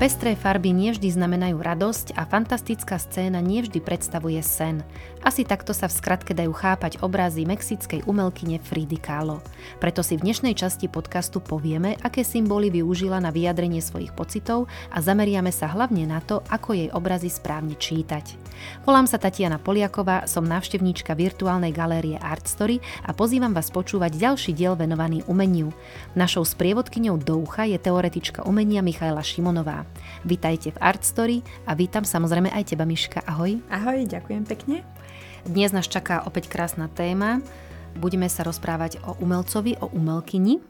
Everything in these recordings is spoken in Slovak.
Pestré farby nevždy znamenajú radosť a fantastická scéna nevždy predstavuje sen. Asi takto sa v skratke dajú chápať obrazy mexickej umelkyne Fridy Kahlo. Preto si v dnešnej časti podcastu povieme, aké symboly využila na vyjadrenie svojich pocitov a zameriame sa hlavne na to, ako jej obrazy správne čítať. Volám sa Tatiana Poliaková, som návštevníčka virtuálnej galérie Art Story a pozývam vás počúvať ďalší diel venovaný umeniu. Našou sprievodkyňou do je teoretička umenia Michaela Šimonová. Vítajte v Art Story a vítam samozrejme aj teba, Miška. Ahoj. Ahoj, ďakujem pekne. Dnes nás čaká opäť krásna téma. Budeme sa rozprávať o umelcovi, o umelkyni.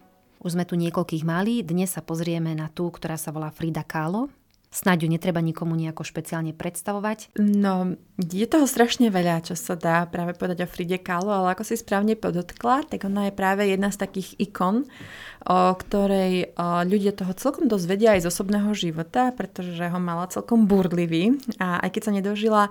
Už sme tu niekoľkých mali, dnes sa pozrieme na tú, ktorá sa volá Frida Kahlo. Snáď ju netreba nikomu nejako špeciálne predstavovať. No, je toho strašne veľa, čo sa dá práve povedať o Fride Kahlo, ale ako si správne podotkla, tak ona je práve jedna z takých ikon, o ktorej o, ľudia toho celkom dosť vedia aj z osobného života, pretože ho mala celkom burlivý a aj keď sa nedožila o,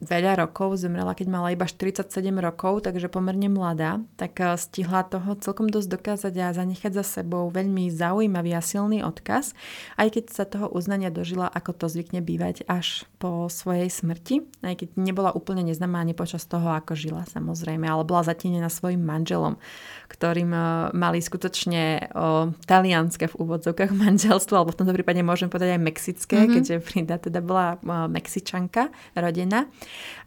veľa rokov, zomrela keď mala iba 47 rokov, takže pomerne mladá, tak eh, stihla toho celkom dosť dokázať a zanechať za sebou veľmi zaujímavý a silný odkaz, aj keď sa toho uznania dožila, ako to zvykne bývať až po svojej smrti, aj keď nebola úplne neznáma ani počas toho, ako žila samozrejme, ale bola zatienená svojim manželom, ktorým eh, mali skutočne o, talianské v úvodzovkách manželstvo, alebo v tomto prípade môžem povedať aj mexické, mm-hmm. keďže Frida teda bola o, mexičanka rodená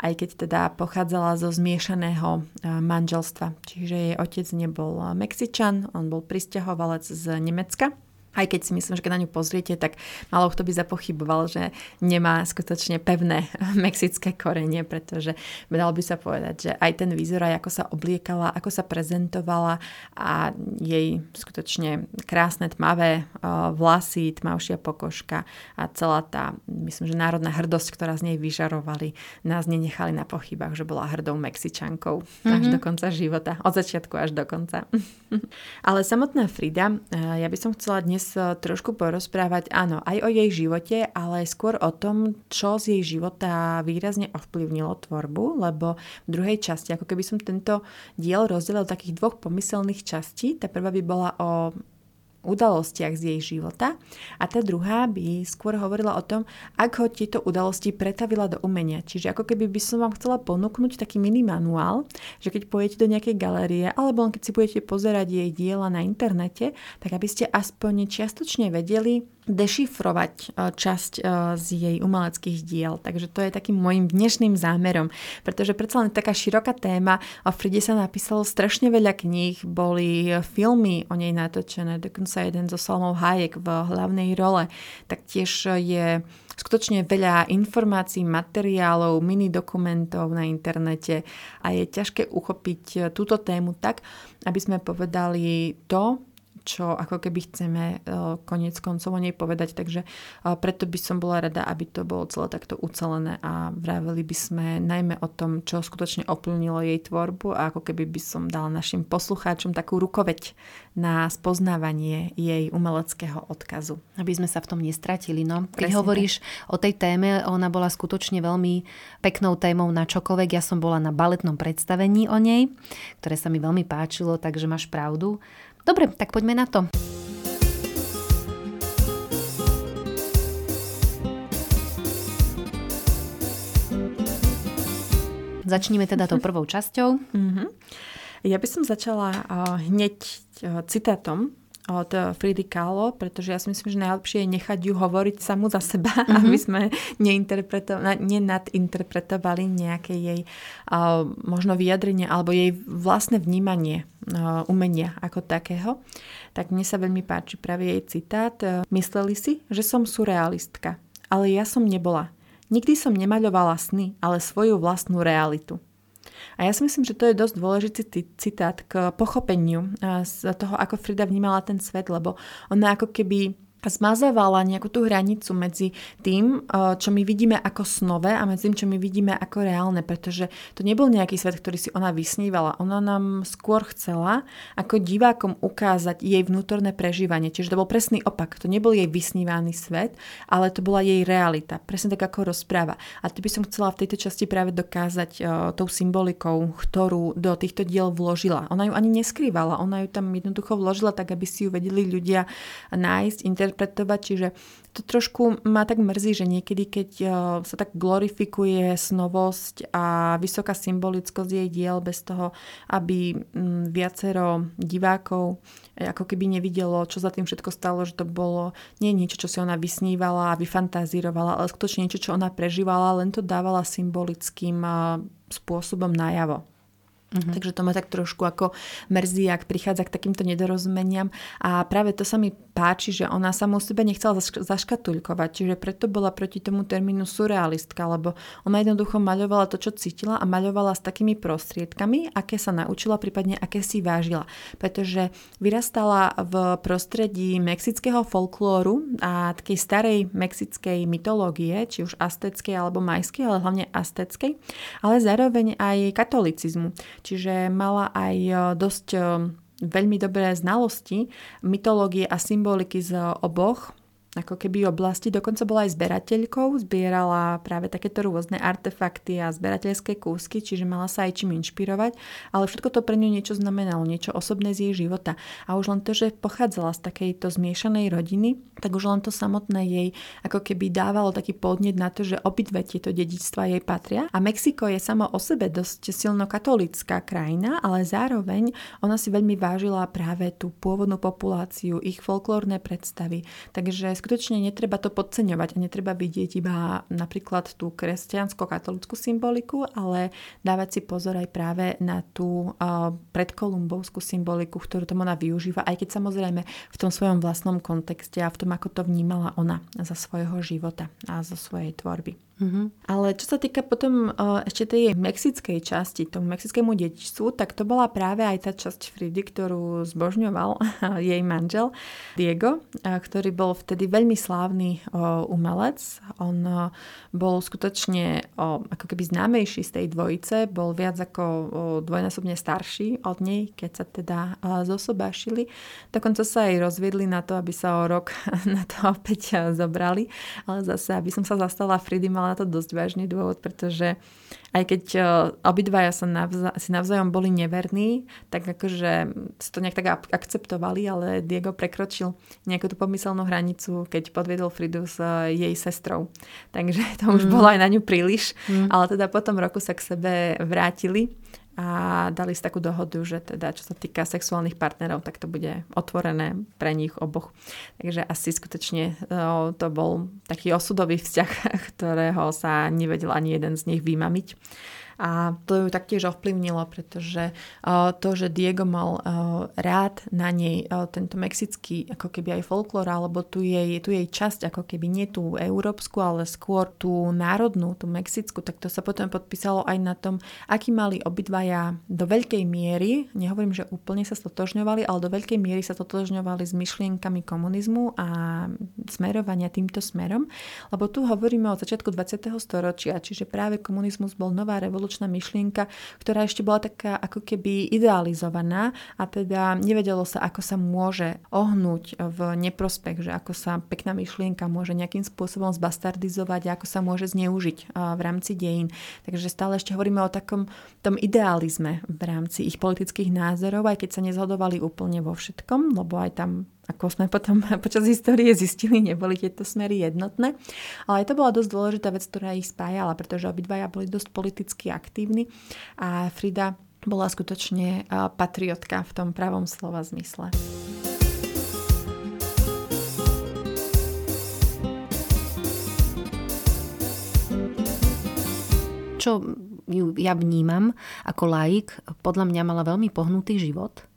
aj keď teda pochádzala zo zmiešaného manželstva. Čiže jej otec nebol Mexičan, on bol pristahovalec z Nemecka aj keď si myslím, že keď na ňu pozriete, tak malo kto by zapochyboval, že nemá skutočne pevné mexické korenie, pretože dalo by sa povedať, že aj ten výzor, aj ako sa obliekala, ako sa prezentovala a jej skutočne krásne tmavé vlasy, tmavšia pokožka a celá tá, myslím, že národná hrdosť, ktorá z nej vyžarovali, nás nenechali na pochybách, že bola hrdou Mexičankou mm-hmm. až mhm. do konca života, od začiatku až do konca. Ale samotná Frida, ja by som chcela dnes dnes eh, trošku porozprávať, áno, aj o jej živote, ale skôr o tom, čo z jej života výrazne ovplyvnilo tvorbu, lebo v druhej časti, ako keby som tento diel rozdelil takých dvoch pomyselných častí. Tá prvá by bola o udalostiach z jej života a tá druhá by skôr hovorila o tom, ako tieto udalosti pretavila do umenia. Čiže ako keby by som vám chcela ponúknuť taký mini manuál, že keď pôjdete do nejakej galérie alebo keď si budete pozerať jej diela na internete, tak aby ste aspoň čiastočne vedeli, dešifrovať e, časť e, z jej umeleckých diel. Takže to je takým môjim dnešným zámerom, pretože predsa len taká široká téma. O Fride sa napísalo strašne veľa kníh, boli filmy o nej natočené, dokonca jeden so Salmou Hayek v hlavnej role. Taktiež je skutočne veľa informácií, materiálov, mini dokumentov na internete a je ťažké uchopiť túto tému tak, aby sme povedali to, čo ako keby chceme e, konec koncov o nej povedať, takže e, preto by som bola rada, aby to bolo celé takto ucelené a vraveli by sme najmä o tom, čo skutočne oplnilo jej tvorbu a ako keby by som dala našim poslucháčom takú rukoveď na spoznávanie jej umeleckého odkazu. Aby sme sa v tom nestratili. No. Ty Presne hovoríš tak. o tej téme, ona bola skutočne veľmi peknou témou na čokoľvek. Ja som bola na baletnom predstavení o nej, ktoré sa mi veľmi páčilo, takže máš pravdu. Dobre, tak poďme na to. Začníme teda tou prvou časťou. Mm-hmm. Ja by som začala uh, hneď uh, citátom od Fridy Kahlo, pretože ja si myslím, že najlepšie je nechať ju hovoriť samu za seba, mm-hmm. aby sme nenadinterpretovali nejaké jej uh, možno vyjadrenie alebo jej vlastné vnímanie uh, umenia ako takého. Tak mne sa veľmi páči práve jej citát. Mysleli si, že som surrealistka, ale ja som nebola. Nikdy som nemaľovala sny, ale svoju vlastnú realitu. A ja si myslím, že to je dosť dôležitý citát k pochopeniu z toho, ako Frida vnímala ten svet, lebo ona ako keby zmazávala nejakú tú hranicu medzi tým, eh, čo my vidíme ako snové a medzi tým, čo my vidíme ako reálne, pretože to nebol nejaký svet, ktorý si ona vysnívala. Ona nám skôr chcela ako divákom ukázať jej vnútorné prežívanie. Čiže to bol presný opak. To nebol jej vysnívaný svet, ale to bola jej realita. Presne tak, ako rozpráva. A to by som chcela v tejto časti práve dokázať uh, tou symbolikou, ktorú do týchto diel vložila. Ona ju ani neskrývala, ona ju tam jednoducho vložila tak, aby si ju vedeli ľudia nájsť, inter interpretovať, čiže to trošku ma tak mrzí, že niekedy, keď uh, sa tak glorifikuje snovosť a vysoká symbolickosť jej diel bez toho, aby um, viacero divákov eh, ako keby nevidelo, čo za tým všetko stalo, že to bolo nie niečo, čo si ona vysnívala a vyfantazírovala, ale skutočne niečo, čo ona prežívala, len to dávala symbolickým uh, spôsobom najavo. Mm-hmm. Takže to ma tak trošku ako mrzí, ak prichádza k takýmto nedorozumeniam. A práve to sa mi páči, že ona sa u sebe nechcela zaš- zaškatulkovať, čiže preto bola proti tomu termínu surrealistka, lebo ona jednoducho maľovala to, čo cítila a maľovala s takými prostriedkami, aké sa naučila, prípadne aké si vážila. Pretože vyrastala v prostredí mexického folklóru a takej starej mexickej mytológie, či už asteckej alebo majskej, ale hlavne asteckej, ale zároveň aj katolicizmu. Čiže mala aj e, dosť e, veľmi dobré znalosti mytológie a symboliky z oboch ako keby oblasti. Dokonca bola aj zberateľkou, zbierala práve takéto rôzne artefakty a zberateľské kúsky, čiže mala sa aj čím inšpirovať, ale všetko to pre ňu niečo znamenalo, niečo osobné z jej života. A už len to, že pochádzala z takejto zmiešanej rodiny, tak už len to samotné jej ako keby dávalo taký podnet na to, že obidve tieto dedičstva jej patria. A Mexiko je samo o sebe dosť silno katolická krajina, ale zároveň ona si veľmi vážila práve tú pôvodnú populáciu, ich folklórne predstavy. Takže skutočne netreba to podceňovať a netreba vidieť iba napríklad tú kresťansko-katolickú symboliku, ale dávať si pozor aj práve na tú uh, predkolumbovskú symboliku, ktorú tam ona využíva, aj keď samozrejme v tom svojom vlastnom kontexte a v tom, ako to vnímala ona za svojho života a zo svojej tvorby. Mm-hmm. Ale čo sa týka potom uh, ešte tej mexickej časti, tomu mexickému dedičstvu, tak to bola práve aj tá časť Fridy, ktorú zbožňoval jej manžel Diego, ktorý bol vtedy veľmi slávny uh, umelec. On uh, bol skutočne ako keby známejší z tej dvojice, bol viac ako dvojnásobne starší od nej, keď sa teda zosobášili. Dokonca sa aj rozviedli na to, aby sa o rok na to opäť zobrali, ale zase, aby som sa zastala Fridy, mala na to dosť vážny dôvod, pretože aj keď uh, obidvaja sa navza- si navzájom boli neverní, tak akože si to nejak tak akceptovali, ale Diego prekročil nejakú tú pomyselnú hranicu, keď podviedol Fridu s uh, jej sestrou. Takže to už mm. bolo aj na ňu príliš, mm. ale teda po tom roku sa k sebe vrátili a dali si takú dohodu, že teda čo sa týka sexuálnych partnerov, tak to bude otvorené pre nich oboch. Takže asi skutočne to bol taký osudový vzťah, ktorého sa nevedel ani jeden z nich vymamiť. A to ju taktiež ovplyvnilo, pretože to, že Diego mal rád na nej tento mexický ako keby aj folklór, alebo tu jej, tu jej časť ako keby nie tú európsku, ale skôr tú národnú, tú mexickú, tak to sa potom podpísalo aj na tom, aký mali obidvaja do veľkej miery, nehovorím, že úplne sa stotožňovali, ale do veľkej miery sa stotožňovali s myšlienkami komunizmu a smerovania týmto smerom, lebo tu hovoríme o začiatku 20. storočia, čiže práve komunizmus bol nová revolúcia revolučná myšlienka, ktorá ešte bola taká ako keby idealizovaná a teda nevedelo sa, ako sa môže ohnúť v neprospech, že ako sa pekná myšlienka môže nejakým spôsobom zbastardizovať a ako sa môže zneužiť v rámci dejín. Takže stále ešte hovoríme o takom tom idealizme v rámci ich politických názorov, aj keď sa nezhodovali úplne vo všetkom, lebo aj tam ako sme potom počas histórie zistili, neboli tieto smery jednotné. Ale to bola dosť dôležitá vec, ktorá ich spájala, pretože obidvaja boli dosť politicky aktívni a Frida bola skutočne patriotka v tom pravom slova zmysle. Čo ju ja vnímam ako laik, podľa mňa mala veľmi pohnutý život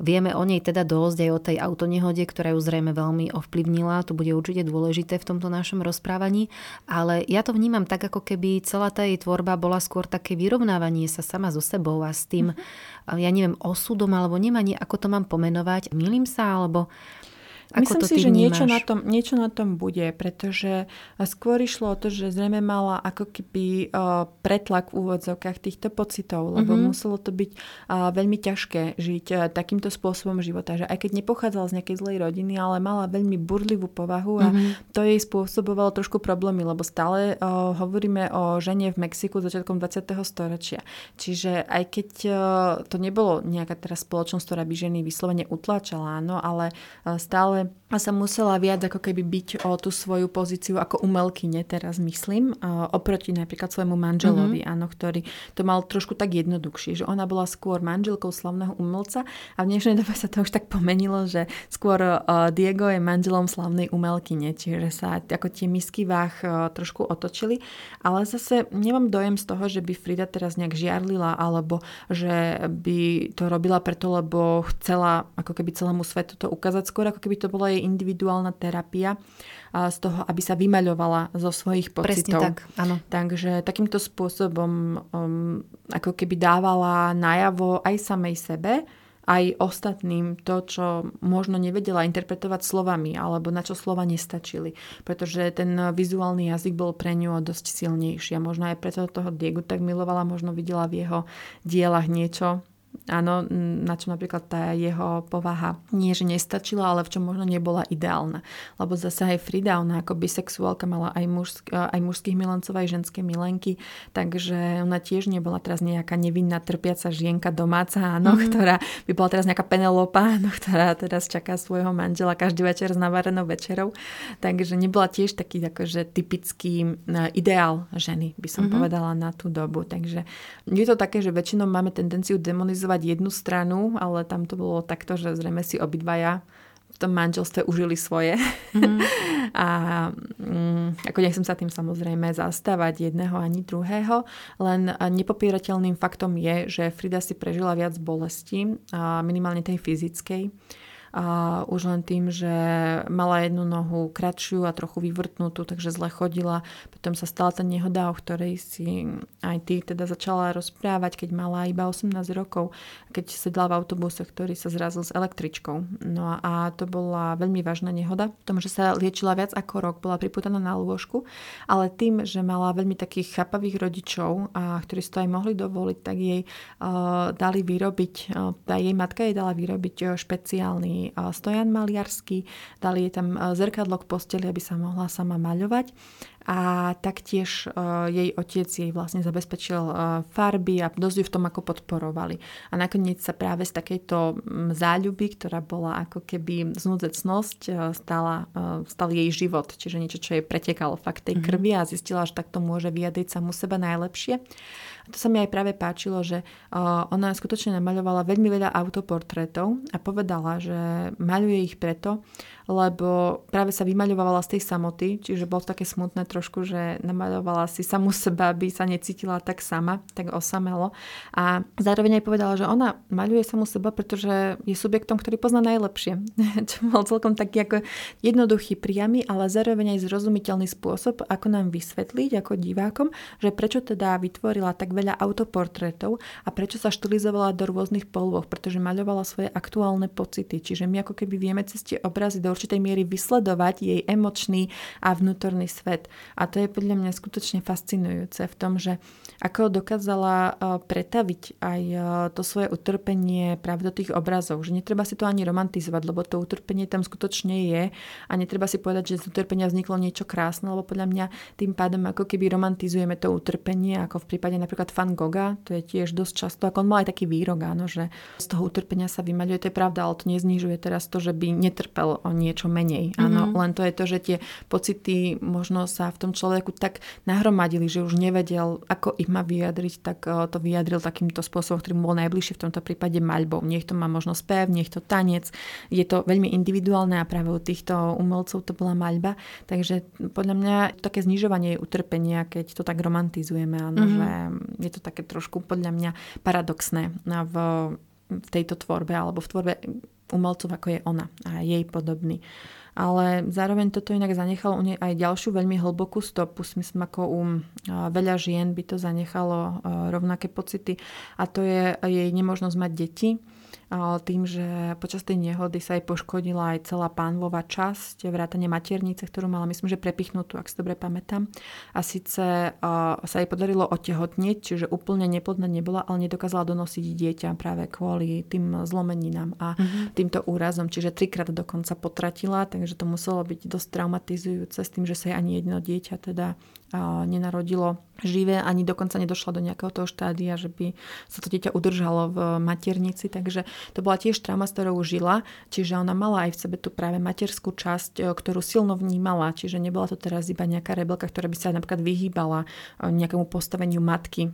Vieme o nej teda dosť aj o tej autonehode, ktorá ju zrejme veľmi ovplyvnila. To bude určite dôležité v tomto našom rozprávaní. Ale ja to vnímam tak, ako keby celá tá jej tvorba bola skôr také vyrovnávanie sa sama so sebou a s tým, ja neviem, osudom alebo nemanie, ako to mám pomenovať. Milím sa alebo ako Myslím to si, že niečo na, tom, niečo na tom bude, pretože skôr išlo o to, že zrejme mala ako keby uh, pretlak v úvodzovkách týchto pocitov, lebo mm-hmm. muselo to byť uh, veľmi ťažké žiť uh, takýmto spôsobom života, že aj keď nepochádzala z nejakej zlej rodiny, ale mala veľmi burlivú povahu a mm-hmm. to jej spôsobovalo trošku problémy, lebo stále uh, hovoríme o žene v Mexiku začiatkom 20. storočia. Čiže aj keď uh, to nebolo nejaká teraz spoločnosť, ktorá by ženy vyslovene utláčala, áno, ale uh, stále ale sa musela viac ako keby byť o tú svoju pozíciu ako umelkyne, teraz myslím, oproti napríklad svojmu manželovi, mm-hmm. áno, ktorý to mal trošku tak jednoduchšie, že ona bola skôr manželkou slavného umelca a v dnešnej dobe sa to už tak pomenilo, že skôr Diego je manželom slavnej umelkyne, čiže sa ako tie misky váh trošku otočili, ale zase nemám dojem z toho, že by Frida teraz nejak žiarlila alebo že by to robila preto, lebo chcela ako keby celému svetu to ukázať skôr, ako keby to bola jej individuálna terapia z toho, aby sa vymaľovala zo svojich pocitov. Presne tak, áno. Takže takýmto spôsobom um, ako keby dávala najavo aj samej sebe, aj ostatným to, čo možno nevedela interpretovať slovami, alebo na čo slova nestačili. Pretože ten vizuálny jazyk bol pre ňu dosť silnejší a možno aj preto toho Diegu tak milovala, možno videla v jeho dielach niečo, Áno, na čo napríklad tá jeho povaha nie, že nestačila, ale v čom možno nebola ideálna. Lebo zase aj Frida, ona ako bisexuálka mala aj, mužsk, aj mužských milencov, aj ženské milenky, takže ona tiež nebola teraz nejaká nevinná trpiaca žienka domáca, áno, mm-hmm. ktorá by bola teraz nejaká Penelopa, áno, ktorá teraz čaká svojho manžela každý večer s navarenou večerou. Takže nebola tiež taký akože typický e, ideál ženy, by som mm-hmm. povedala na tú dobu. Takže je to také, že väčšinou máme tendenciu demonizovať kritizovať jednu stranu, ale tam to bolo takto, že zrejme si obidvaja v tom manželstve užili svoje. Mm. a mm, ako nechcem sa tým samozrejme zastávať jedného ani druhého, len nepopierateľným faktom je, že Frida si prežila viac bolesti, minimálne tej fyzickej a už len tým, že mala jednu nohu kratšiu a trochu vyvrtnutú, takže zle chodila. Potom sa stala tá nehoda, o ktorej si aj ty teda začala rozprávať, keď mala iba 18 rokov, keď sedla v autobuse, ktorý sa zrazil s električkou. No a to bola veľmi vážna nehoda. V tom, že sa liečila viac ako rok, bola priputaná na lôžku, ale tým, že mala veľmi takých chápavých rodičov, a ktorí si to aj mohli dovoliť, tak jej uh, dali vyrobiť, uh, tá jej matka jej dala vyrobiť uh, špeciálny stojan maliarský, dali jej tam zrkadlo k posteli, aby sa mohla sama maľovať a taktiež uh, jej otec jej vlastne zabezpečil uh, farby a dosť ju v tom ako podporovali. A nakoniec sa práve z takejto záľuby, ktorá bola ako keby znúdzecnosť, uh, stala, stal jej život, čiže niečo, čo jej pretekalo fakt tej mhm. krvi a zistila, že takto môže vyjadriť samú seba najlepšie. A to sa mi aj práve páčilo, že ona skutočne namaľovala veľmi veľa autoportrétov a povedala, že maľuje ich preto, lebo práve sa vymaľovala z tej samoty, čiže bolo také smutné trošku, že namaľovala si samú seba, aby sa necítila tak sama, tak osamelo. A zároveň aj povedala, že ona maľuje samú seba, pretože je subjektom, ktorý pozná najlepšie. Čo bol celkom taký ako jednoduchý, priamy, ale zároveň aj zrozumiteľný spôsob, ako nám vysvetliť ako divákom, že prečo teda vytvorila tak veľa autoportrétov a prečo sa štilizovala do rôznych polôch, pretože maľovala svoje aktuálne pocity. Čiže my ako keby vieme cez tie obrazy do určitej miery vysledovať jej emočný a vnútorný svet. A to je podľa mňa skutočne fascinujúce v tom, že ako dokázala e, pretaviť aj e, to svoje utrpenie práve do tých obrazov. Že netreba si to ani romantizovať, lebo to utrpenie tam skutočne je a netreba si povedať, že z utrpenia vzniklo niečo krásne, lebo podľa mňa tým pádom ako keby romantizujeme to utrpenie, ako v prípade napríklad Van Gogha, to je tiež dosť často, ako on mal aj taký výrok, áno, že z toho utrpenia sa vymaľuje, to je pravda, ale to neznižuje teraz to, že by netrpel o niečo menej. Áno, mm-hmm. len to je to, že tie pocity možno sa v tom človeku tak nahromadili, že už nevedel, ako ich má vyjadriť, tak eh, to vyjadril takýmto spôsobom, ktorý mu bol najbližšie v tomto prípade maľbou. Nech to má možno spev, nech to tanec. Je to veľmi individuálne a práve u týchto umelcov to bola maľba. Takže podľa mňa také znižovanie utrpenia, keď to tak romantizujeme, áno, mm-hmm. že je to také trošku podľa mňa paradoxné v, v tejto tvorbe alebo v tvorbe umelcov, ako je ona a jej podobný. Ale zároveň toto inak zanechalo u nej aj ďalšiu veľmi hlbokú stopu. Myslím, ako u veľa žien by to zanechalo rovnaké pocity. A to je jej nemožnosť mať deti tým, že počas tej nehody sa jej poškodila aj celá pánvová časť, vrátane maternice, ktorú mala, myslím, že prepichnutú, ak si dobre pamätám. A síce sa jej podarilo otehotnieť, čiže úplne neplodná nebola, ale nedokázala donosiť dieťa práve kvôli tým zlomeninám a mm-hmm. týmto úrazom. Čiže trikrát dokonca potratila, takže že to muselo byť dosť traumatizujúce s tým, že sa jej ani jedno dieťa teda nenarodilo živé, ani dokonca nedošla do nejakého toho štádia, že by sa to dieťa udržalo v maternici, takže to bola tiež trauma, s ktorou žila, čiže ona mala aj v sebe tú práve materskú časť, e, ktorú silno vnímala, čiže nebola to teraz iba nejaká rebelka, ktorá by sa napríklad vyhýbala e, nejakému postaveniu matky e,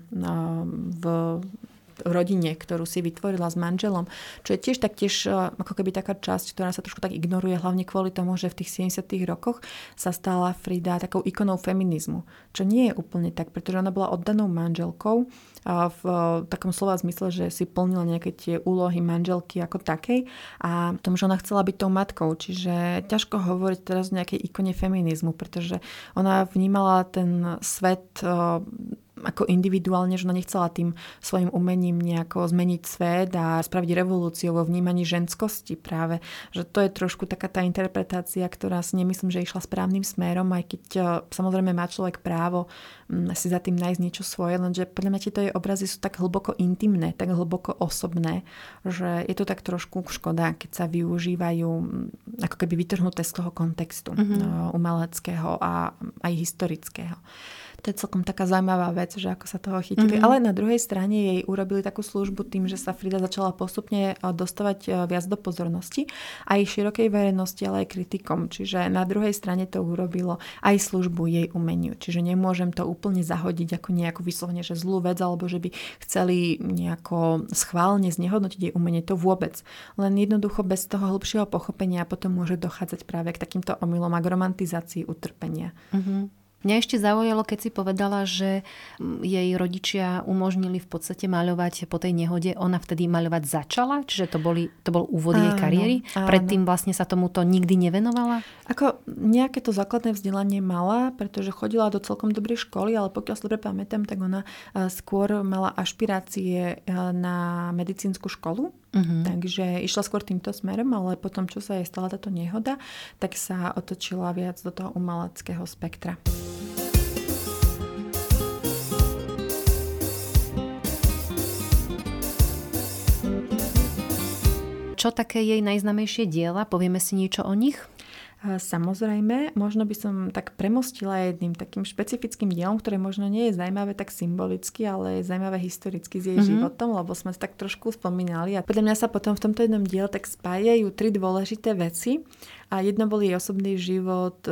v rodine, ktorú si vytvorila s manželom, čo je tiež taktiež e, ako keby taká časť, ktorá sa trošku tak ignoruje, hlavne kvôli tomu, že v tých 70. rokoch sa stala Frida takou ikonou feminizmu, čo nie je úplne tak, pretože ona bola oddanou manželkou a v e, takom slova zmysle, že si plnila nejaké tie úlohy manželky ako takej a tom, že ona chcela byť tou matkou, čiže ťažko hovoriť teraz o nejakej ikone feminizmu, pretože ona vnímala ten svet e, ako individuálne, že ona nechcela tým svojim umením nejako zmeniť svet a spraviť revolúciu vo vnímaní ženskosti práve. Že to je trošku taká tá interpretácia, ktorá si nemyslím, že išla správnym smerom, aj keď e, samozrejme má človek právo mm, si za tým nájsť niečo svoje, lenže podľa mňa tieto jej obrazy sú tak hlboko intimné, tak hlboko osobné, že je to tak trošku škoda, keď sa využívajú mm, ako keby vytrhnuté z toho kontextu mm-hmm. umeleckého a aj historického to je celkom taká zaujímavá vec, že ako sa toho chytili. Mm-hmm. Ale na druhej strane jej urobili takú službu tým, že sa Frida začala postupne eh, dostávať eh, viac do pozornosti aj širokej verejnosti, ale aj kritikom. Čiže na druhej strane to urobilo aj službu jej umeniu. Čiže nemôžem to úplne zahodiť ako nejakú vyslovene, že zlú vec, alebo že by chceli nejako schválne znehodnotiť jej umenie. To vôbec. Len jednoducho bez toho hĺbšieho pochopenia potom môže dochádzať práve k takýmto omylom a k romantizácii utrpenia. Mm-hmm. Mňa ešte zaujalo, keď si povedala, že mm, jej rodičia umožnili v podstate maľovať po tej nehode. Ona vtedy maľovať začala? Čiže to, boli, to bol úvod áno, jej kariéry? Áno. Predtým vlastne sa tomuto nikdy nevenovala? Ako nejaké to základné vzdelanie mala, pretože chodila do celkom dobrej školy, ale pokiaľ si dobre pamätám, tak ona e, skôr mala ašpirácie e, na medicínsku školu. Uh-huh. Takže išla skôr týmto smerom, ale potom, čo sa jej stala táto nehoda, tak sa otočila viac do toho umeleckého spektra. Čo také jej najznamejšie diela? Povieme si niečo o nich? Samozrejme, možno by som tak premostila jedným takým špecifickým dielom, ktoré možno nie je zaujímavé tak symbolicky, ale je zaujímavé historicky s jej mm-hmm. životom, lebo sme tak trošku spomínali. A podľa mňa sa potom v tomto jednom diele tak spájajú tri dôležité veci. A jedno bol jej osobný život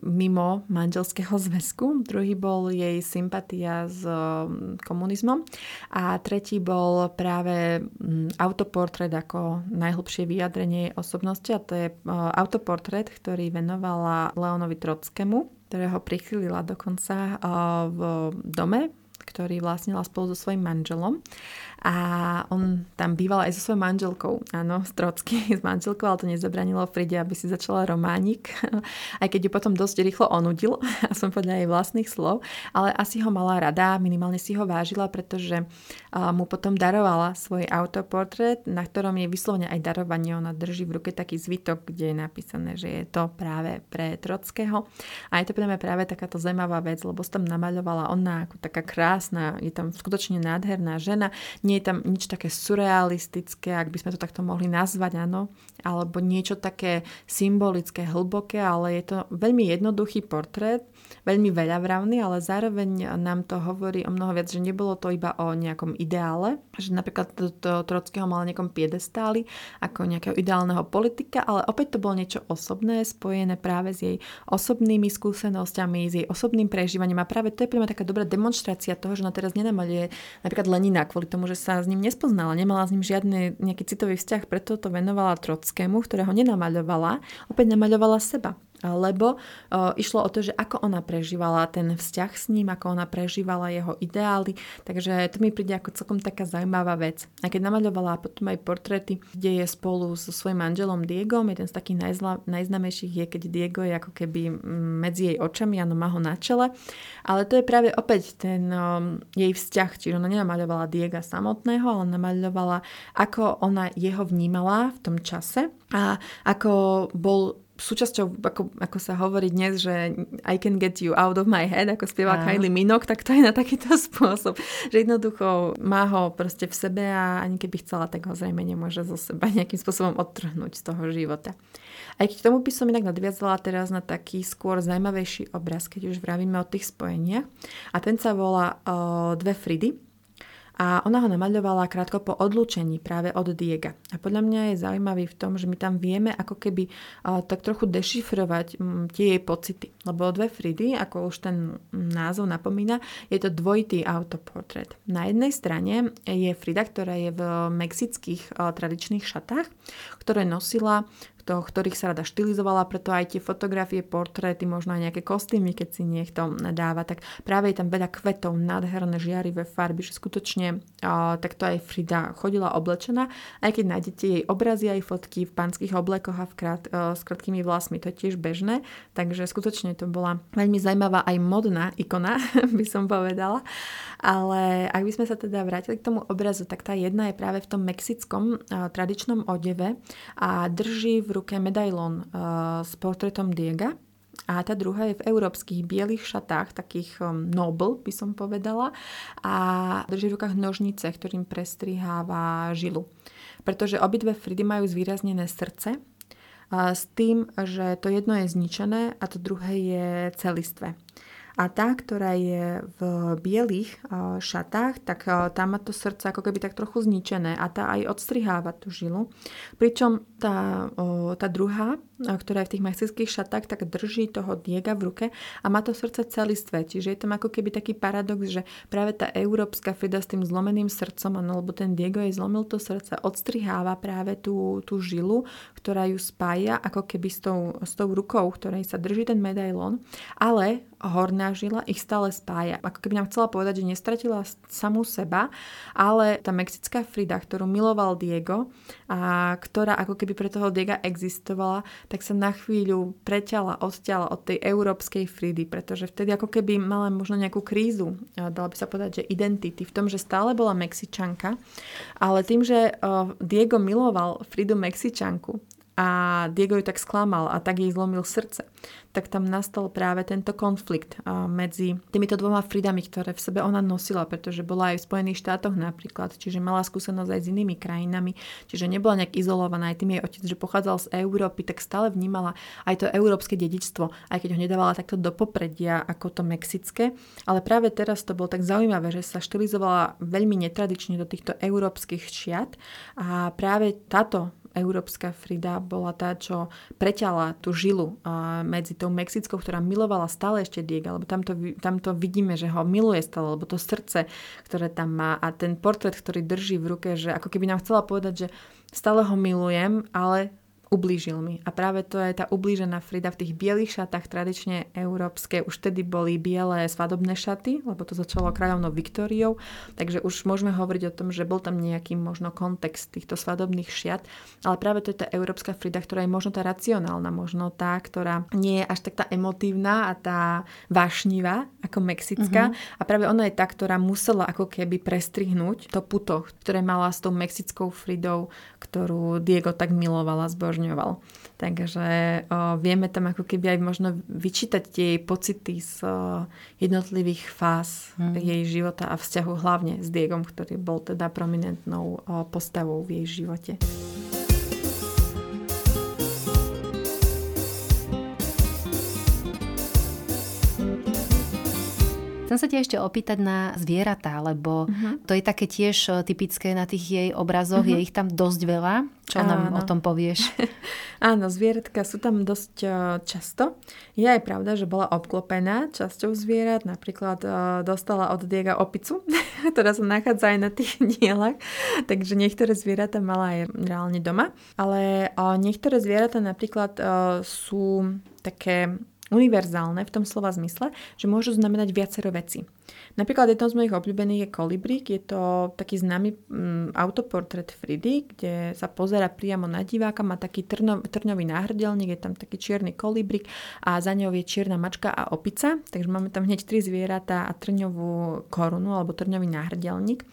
mimo manželského zväzku, druhý bol jej sympatia s mm, komunizmom. A tretí bol práve mm, autoportrét ako najhlbšie vyjadrenie jej osobnosti. A to je e, autoportrét, ktorý venovala Leonovi Trockému, ktorého prichylila dokonca e, v dome, ktorý vlastnila spolu so svojím manželom a on tam býval aj so svojou manželkou, áno, Strocky s manželkou, ale to nezabranilo Fride, aby si začala románik, aj keď ju potom dosť rýchlo onudil, som podľa jej vlastných slov, ale asi ho mala rada, minimálne si ho vážila, pretože mu potom darovala svoj autoportrét, na ktorom je vyslovene aj darovanie, ona drží v ruke taký zvitok, kde je napísané, že je to práve pre Trockého. A je to pre mňa práve takáto zaujímavá vec, lebo som tam namaľovala ona ako taká krásna, je tam skutočne nádherná žena, nie je tam nič také surrealistické, ak by sme to takto mohli nazvať, áno, alebo niečo také symbolické, hlboké, ale je to veľmi jednoduchý portrét, veľmi veľavravný, ale zároveň nám to hovorí o mnoho viac, že nebolo to iba o nejakom ideále, že napríklad to, to Trockého mal nejakom piedestáli ako nejakého ideálneho politika, ale opäť to bolo niečo osobné, spojené práve s jej osobnými skúsenosťami, s jej osobným prežívaním. A práve to je pre mňa taká dobrá demonstrácia toho, že ona teraz nenamaluje napríklad Lenina kvôli tomu, že sa s ním nespoznala, nemala s ním žiadny nejaký citový vzťah, preto to venovala Trockému, ktorého nenamaľovala, opäť namaľovala seba lebo uh, išlo o to, že ako ona prežívala ten vzťah s ním, ako ona prežívala jeho ideály, takže to mi príde ako celkom taká zaujímavá vec. A keď namaľovala potom aj portréty, kde je spolu so svojím manželom Diegom, jeden z takých najzla, najznamejších je, keď Diego je ako keby medzi jej očami, áno, má ho na čele, ale to je práve opäť ten um, jej vzťah, čiže ona nenamaľovala Diega samotného, ale namaľovala, ako ona jeho vnímala v tom čase a ako bol súčasťou, ako, ako sa hovorí dnes, že I can get you out of my head, ako spieva a. Kylie Minogue, tak to je na takýto spôsob. Že jednoducho má ho proste v sebe a ani keby chcela, tak ho zrejme nemôže zo seba nejakým spôsobom odtrhnúť z toho života. Aj keď k tomu by som inak nadviazala teraz na taký skôr zaujímavejší obraz, keď už vravíme o tých spojeniach. A ten sa volá uh, Dve Fridy a ona ho namaľovala krátko po odlúčení práve od Diega. A podľa mňa je zaujímavý v tom, že my tam vieme ako keby tak trochu dešifrovať tie jej pocity. Lebo dve Fridy, ako už ten názov napomína, je to dvojitý autoportrét. Na jednej strane je Frida, ktorá je v mexických tradičných šatách, ktoré nosila do ktorých sa rada štilizovala, preto aj tie fotografie, portréty, možno aj nejaké kostýmy, keď si niekto dáva, tak práve je tam veľa kvetov, nádherné žiarivé farby, že skutočne takto aj Frida chodila oblečená, aj keď nájdete jej obrazy aj fotky v pánskych oblekoch a v krát, s krátkými vlasmi, to je tiež bežné, takže skutočne to bola veľmi zaujímavá aj modná ikona, by som povedala. Ale ak by sme sa teda vrátili k tomu obrazu, tak tá jedna je práve v tom mexickom tradičnom odeve a drží v ruke medailón uh, s portrétom Diega a tá druhá je v európskych bielých šatách, takých um, noble by som povedala a drží v rukách nožnice, ktorým prestriháva žilu. Pretože obidve Fridy majú zvýraznené srdce a s tým, že to jedno je zničené a to druhé je celistvé. A tá, ktorá je v bielých šatách, tak tá má to srdce ako keby tak trochu zničené a tá aj odstriháva tú žilu. Pričom tá, tá druhá, ktorá je v tých mexických šatách, tak drží toho diega v ruke a má to srdce celistvé. Čiže je tam ako keby taký paradox, že práve tá európska Frida s tým zlomeným srdcom, ano, lebo ten Diego jej zlomil to srdce, odstriháva práve tú, tú žilu, ktorá ju spája ako keby s tou, s tou rukou, ktorej sa drží ten medailón, ale horná žila ich stále spája. Ako keby nám chcela povedať, že nestratila samú seba, ale tá mexická Frida, ktorú miloval Diego a ktorá ako keby pre toho Diega existovala, tak sa na chvíľu preťala, odťala od tej európskej Fridy, pretože vtedy ako keby mala možno nejakú krízu, dala by sa povedať, že identity v tom, že stále bola Mexičanka, ale tým, že Diego miloval Fridu Mexičanku a Diego ju tak sklamal a tak jej zlomil srdce, tak tam nastal práve tento konflikt medzi týmito dvoma Fridami, ktoré v sebe ona nosila, pretože bola aj v Spojených štátoch napríklad, čiže mala skúsenosť aj s inými krajinami, čiže nebola nejak izolovaná, aj tým jej otec, že pochádzal z Európy, tak stále vnímala aj to európske dedičstvo, aj keď ho nedávala takto do popredia ako to mexické, ale práve teraz to bolo tak zaujímavé, že sa štilizovala veľmi netradične do týchto európskych čiat a práve táto európska Frida bola tá, čo preťala tú žilu medzi tou Mexickou, ktorá milovala stále ešte Diega, lebo tamto, vidíme, že ho miluje stále, lebo to srdce, ktoré tam má a ten portrét, ktorý drží v ruke, že ako keby nám chcela povedať, že stále ho milujem, ale ublížil mi. A práve to je tá ublížená Frida v tých bielých šatách, tradične európske. Už tedy boli biele svadobné šaty, lebo to začalo kráľovnou Viktóriou, takže už môžeme hovoriť o tom, že bol tam nejaký možno kontext týchto svadobných šiat, ale práve to je tá európska Frida, ktorá je možno tá racionálna, možno tá, ktorá nie je až tak tá emotívna a tá vášnivá ako mexická. Uh-huh. A práve ona je tá, ktorá musela ako keby prestrihnúť to puto, ktoré mala s tou mexickou Fridou, ktorú Diego tak milovala zbožne znechuťňoval. Takže o, vieme tam ako keby aj možno vyčítať tie jej pocity z o, jednotlivých fáz hmm. jej života a vzťahu hlavne s Diegom, ktorý bol teda prominentnou o, postavou v jej živote. Chcem sa ťa ešte opýtať na zvieratá, lebo uh-huh. to je také tiež e, typické na tých jej obrazoch, uh-huh. je ich tam dosť veľa. Čo Áno. nám o tom povieš? Áno, zvieratka sú tam dosť e, často. Je aj pravda, že bola obklopená časťou zvierat, napríklad e, dostala od Diega opicu, ktorá sa nachádza aj na tých dielach, takže niektoré zvieratá mala aj reálne doma, ale niektoré zvieratá napríklad sú také univerzálne v tom slova zmysle, že môžu znamenať viacero veci. Napríklad jednou z mojich obľúbených je Kolibrík, je to taký známy um, autoportrét Fridy, kde sa pozera priamo na diváka, má taký trno, trňový náhrdelník, je tam taký čierny kolibrík a za ňou je čierna mačka a opica, takže máme tam hneď tri zvieratá a trňovú korunu alebo trňový náhrdelník.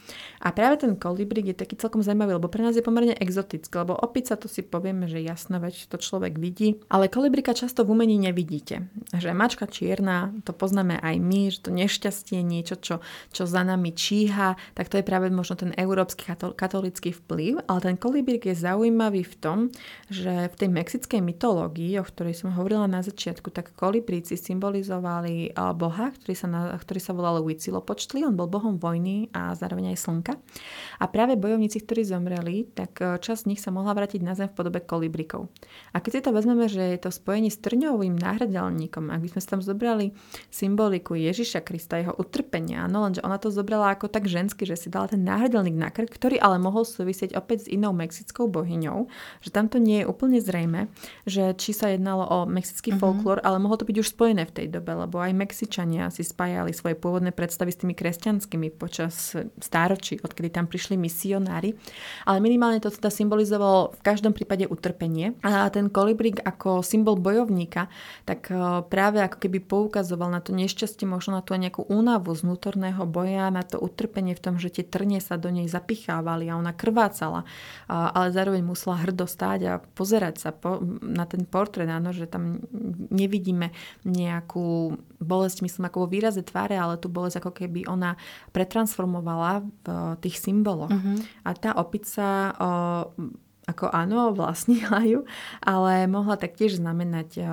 A práve ten kolibrík je taký celkom zaujímavý, lebo pre nás je pomerne exotický, lebo opica to si povieme, že jasno, veď to človek vidí, ale kolibrika často v umení nevidíte. Že mačka čierna, to poznáme aj my, že to nešťastie niečo, čo, čo za nami číha, tak to je práve možno ten európsky katolický vplyv, ale ten kolibrík je zaujímavý v tom, že v tej mexickej mytológii, o ktorej som hovorila na začiatku, tak kolibríci symbolizovali boha, ktorý sa, na, ktorý sa volal Huitzilopochtli, on bol bohom vojny a zároveň aj slnka. A práve bojovníci, ktorí zomreli, tak e, časť z nich sa mohla vrátiť na zem v podobe kolibrikov. A keď si to vezmeme, že je to spojení s trňovým náhradelníkom, ak by sme si tam zobrali symboliku Ježiša Krista, jeho utrpenia, no lenže ona to zobrala ako tak žensky, že si dala ten náhradelník na krk, ktorý ale mohol súvisieť opäť s inou mexickou bohyňou, že tamto nie je úplne zrejme, že či sa jednalo o mexický mm-hmm. folklór, ale mohlo to byť už spojené v tej dobe, lebo aj Mexičania si spájali svoje pôvodné predstavy s tými kresťanskými počas stáročí, odkedy tam prišli misionári. Ale minimálne to teda symbolizovalo v každom prípade utrpenie. A ten kolibrík ako symbol bojovníka, tak e, práve ako keby poukazoval na to nešťastie, možno na tú nejakú únavu z vnútorného boja, na to utrpenie v tom, že tie trne sa do nej zapichávali a ona krvácala, ale zároveň musela hrdo stáť a pozerať sa po, na ten portrét, áno, že tam nevidíme nejakú bolesť, myslím, ako vo výraze tváre, ale tú bolesť ako keby ona pretransformovala v tých symboloch. Uh-huh. A tá opica o, ako áno, vlastnila ju, ale mohla taktiež znamenať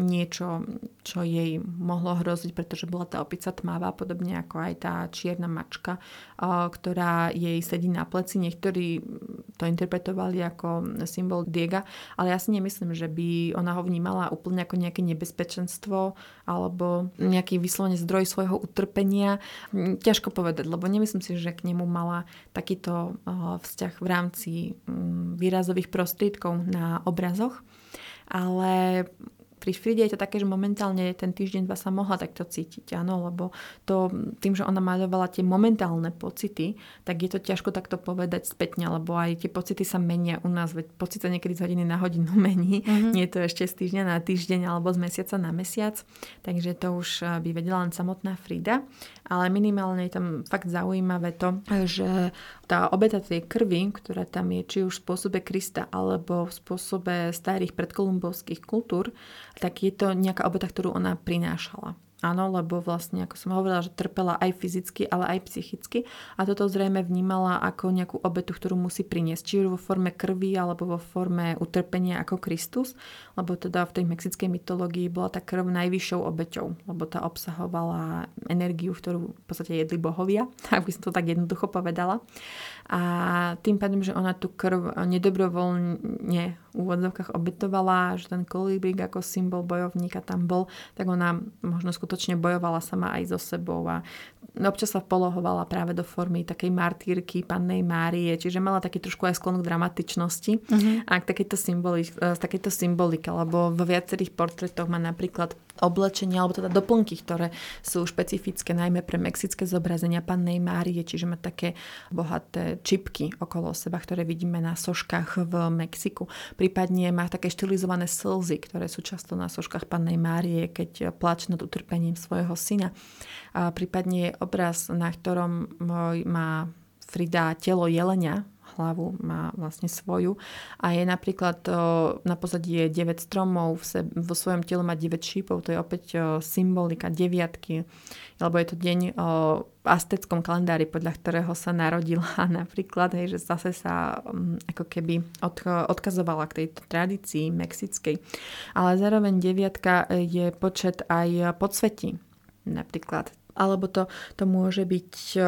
niečo, čo jej mohlo hroziť, pretože bola tá opica tmavá, podobne ako aj tá čierna mačka, ktorá jej sedí na pleci. Niektorí to interpretovali ako symbol Diega, ale ja si nemyslím, že by ona ho vnímala úplne ako nejaké nebezpečenstvo alebo nejaký vyslovene zdroj svojho utrpenia. Ťažko povedať, lebo nemyslím si, že k nemu mala takýto vzťah v rámci výrazu výrazových prostriedkov na obrazoch, ale pri Fride je to také, že momentálne ten týždeň dva sa mohla takto cítiť, áno, lebo to, tým, že ona maľovala tie momentálne pocity, tak je to ťažko takto povedať spätne, lebo aj tie pocity sa menia u nás, veď pocit sa niekedy z hodiny na hodinu mení, mm-hmm. nie je to ešte z týždňa na týždeň alebo z mesiaca na mesiac, takže to už eh, by vedela len samotná Frida, ale minimálne je tam fakt zaujímavé to, že tá obeta tej krvi, ktorá tam je, či už v spôsobe Krista alebo v spôsobe starých predkolumbovských kultúr, tak je to nejaká obeta, ktorú ona prinášala. Áno, lebo vlastne, ako som hovorila, že trpela aj fyzicky, ale aj psychicky a toto zrejme vnímala ako nejakú obetu, ktorú musí priniesť, či už vo forme krvi alebo vo forme utrpenia ako Kristus, lebo teda v tej mexickej mytológii bola tá krv najvyššou obeťou, lebo tá obsahovala energiu, ktorú v podstate jedli bohovia, ak by som to tak jednoducho povedala. A tým pádom, že ona tú krv nedobrovoľne úvodzovkách obetovala, že ten kolibrík ako symbol bojovníka tam bol, tak ona možno skutočne bojovala sama aj so sebou a občas sa polohovala práve do formy takej martýrky pannej Márie, čiže mala taký trošku aj sklon k dramatičnosti uh-huh. a k takéto, symboli, z takéto symbolike, lebo vo viacerých portrétoch má napríklad oblečenia, alebo teda doplnky, ktoré sú špecifické najmä pre mexické zobrazenia pannej Márie, čiže má také bohaté čipky okolo seba, ktoré vidíme na soškách v Mexiku. Prípadne má také štilizované slzy, ktoré sú často na soškách pannej Márie, keď plač nad utrpením svojho syna. A prípadne je obraz, na ktorom má Frida telo jelenia, hlavu má vlastne svoju a je napríklad na pozadí je 9 stromov, vo svojom tele má 9 šípov, to je opäť symbolika deviatky, lebo je to deň v asteckom kalendári, podľa ktorého sa narodila napríklad, hej, že zase sa um, ako keby od, odkazovala k tejto tradícii mexickej. Ale zároveň deviatka je počet aj podsvetí. Napríklad alebo to, to môže byť o,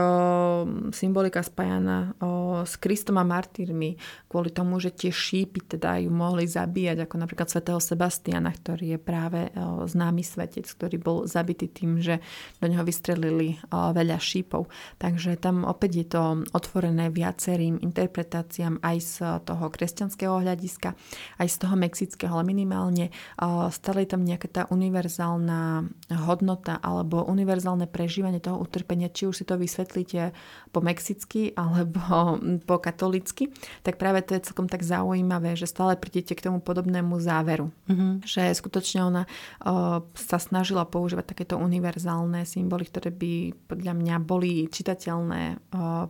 symbolika spájana o, s Kristom a martírmi, kvôli tomu, že tie šípy teda ju mohli zabíjať, ako napríklad svätého Sebastiana, ktorý je práve o, známy svetec, ktorý bol zabitý tým, že do neho vystrelili o, veľa šípov. Takže tam opäť je to otvorené viacerým interpretáciám aj z toho kresťanského hľadiska, aj z toho mexického, ale minimálne o, stále je tam nejaká tá univerzálna hodnota alebo univerzálne prežívanie toho utrpenia, či už si to vysvetlíte po mexicky alebo po katolicky, tak práve to je celkom tak zaujímavé, že stále prídete k tomu podobnému záveru. Mm-hmm. Že skutočne ona o, sa snažila používať takéto univerzálne symboly, ktoré by podľa mňa boli čitateľné o,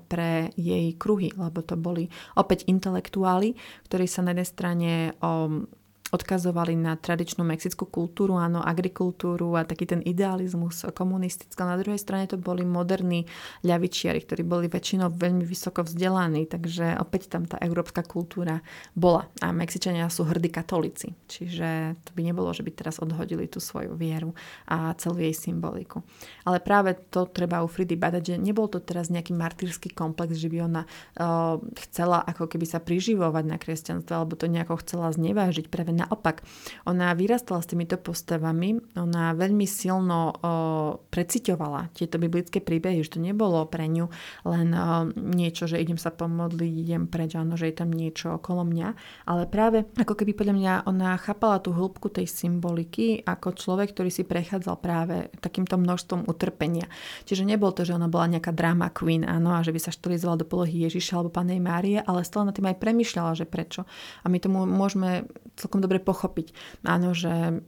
pre jej kruhy, lebo to boli opäť intelektuáli, ktorí sa na jednej strane o, odkazovali na tradičnú mexickú kultúru, áno, agrikultúru a taký ten idealizmus komunistický. Na druhej strane to boli moderní ľavičiari, ktorí boli väčšinou veľmi vysoko vzdelaní, takže opäť tam tá európska kultúra bola. A Mexičania sú hrdí katolíci, čiže to by nebolo, že by teraz odhodili tú svoju vieru a celú jej symboliku. Ale práve to treba u Fridy badať, že nebol to teraz nejaký martýrsky komplex, že by ona uh, chcela ako keby sa priživovať na kresťanstvo, alebo to nejako chcela znevážiť. Práve naopak, ona vyrastala s týmito postavami, ona veľmi silno uh, preciťovala tieto biblické príbehy, že to nebolo pre ňu len uh, niečo, že idem sa pomodliť, idem preč, áno, že je tam niečo okolo mňa, ale práve ako keby podľa mňa ona chápala tú hĺbku tej symboliky ako človek, ktorý si prechádzal práve takýmto množstvom utrpenia. Čiže nebolo to, že ona bola nejaká drama queen, áno, a že by sa štilizovala do polohy Ježiša alebo Panej Márie, ale stále na tým aj premyšľala, že prečo. A my tomu môžeme celkom dobre pochopiť. Áno, že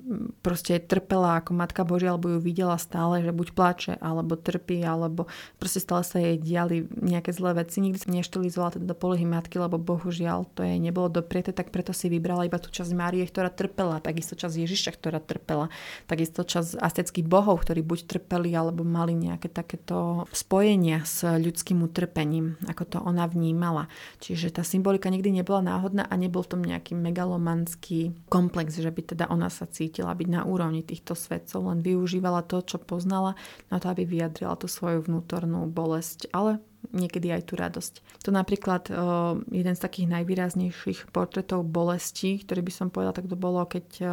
proste trpela ako Matka Božia, alebo ju videla stále, že buď plače, alebo trpí, alebo proste stále sa jej diali nejaké zlé veci. Nikdy sa neštilizovala teda do polohy matky, lebo bohužiaľ to jej nebolo dopriete, tak preto si vybrala iba tú časť Márie, ktorá trpela, takisto časť Ježiša, ktorá trpela, takisto časť asteckých bohov, ktorí buď trpeli, alebo mali nejaké takéto spojenia s ľudským utrpením, ako to ona vnímala. Čiže tá symbolika nikdy nebola náhodná a nebol v tom nejaký megalomanský komplex, že by teda ona sa cítila byť na úrovni týchto svetcov, len využívala to, čo poznala na to, aby vyjadrila tú svoju vnútornú bolesť, ale niekedy aj tú radosť. To napríklad uh, jeden z takých najvýraznejších portretov bolesti, ktorý by som povedala, tak to bolo, keď uh,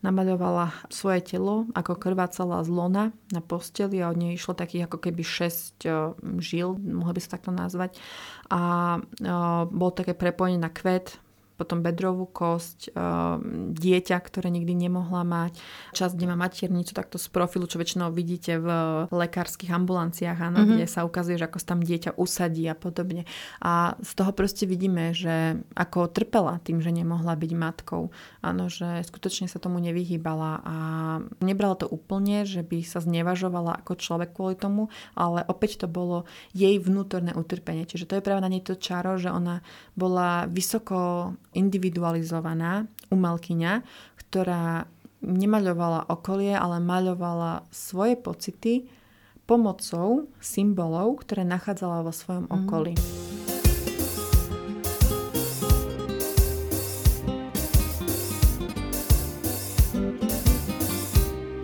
namaľovala svoje telo, ako krvácala z lona na posteli a od nej išlo takých ako keby 6 uh, žil, mohla by sa takto nazvať. A uh, bolo také prepojenie na kvet, potom bedrovú kosť, ehm, dieťa, ktoré nikdy nemohla mať, čas, kde má maternicu, takto z profilu, čo väčšinou vidíte v lekárskych ambulanciách, áno, mm-hmm. kde sa ukazuje, že ako sa tam dieťa usadí a podobne. A z toho proste vidíme, že ako trpela tým, že nemohla byť matkou. Áno, že skutočne sa tomu nevyhýbala a nebrala to úplne, že by sa znevažovala ako človek kvôli tomu, ale opäť to bolo jej vnútorné utrpenie. Čiže to je práve na nej to čaro, že ona bola vysoko individualizovaná umelkyňa, ktorá nemaľovala okolie, ale maľovala svoje pocity pomocou symbolov, ktoré nachádzala vo svojom mm. okolí.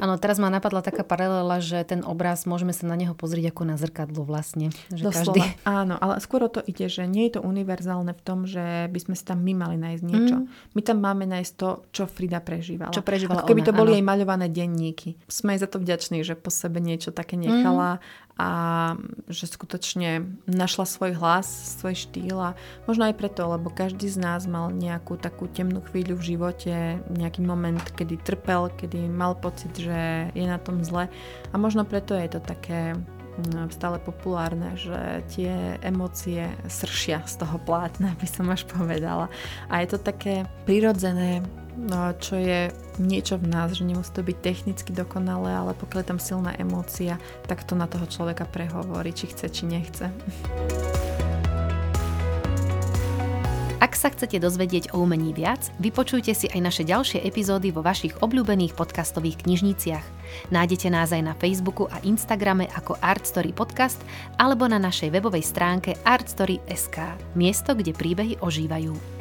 Áno, teraz ma napadla taká paralela, že ten obraz môžeme sa na neho pozrieť ako na zrkadlo vlastne. Že každý... Áno, ale skôr o to ide, že nie je to univerzálne v tom, že by sme si tam my mali nájsť niečo. Mm. My tam máme nájsť to, čo Frida prežívala. Čo prežívala Ako keby ona, to boli áno. jej maľované denníky. Sme jej za to vďační, že po sebe niečo také nechala. Mm a že skutočne našla svoj hlas, svoj štýl a možno aj preto, lebo každý z nás mal nejakú takú temnú chvíľu v živote, nejaký moment, kedy trpel, kedy mal pocit, že je na tom zle a možno preto je to také mm, stále populárne, že tie emócie sršia z toho plátna, by som až povedala. A je to také prirodzené, čo je niečo v nás, že nemusí to byť technicky dokonalé, ale pokiaľ je tam silná emócia, tak to na toho človeka prehovorí, či chce, či nechce. Ak sa chcete dozvedieť o umení viac, vypočujte si aj naše ďalšie epizódy vo vašich obľúbených podcastových knižniciach. Nájdete nás aj na Facebooku a Instagrame ako Artstory Podcast alebo na našej webovej stránke artstory.sk, miesto, kde príbehy ožívajú.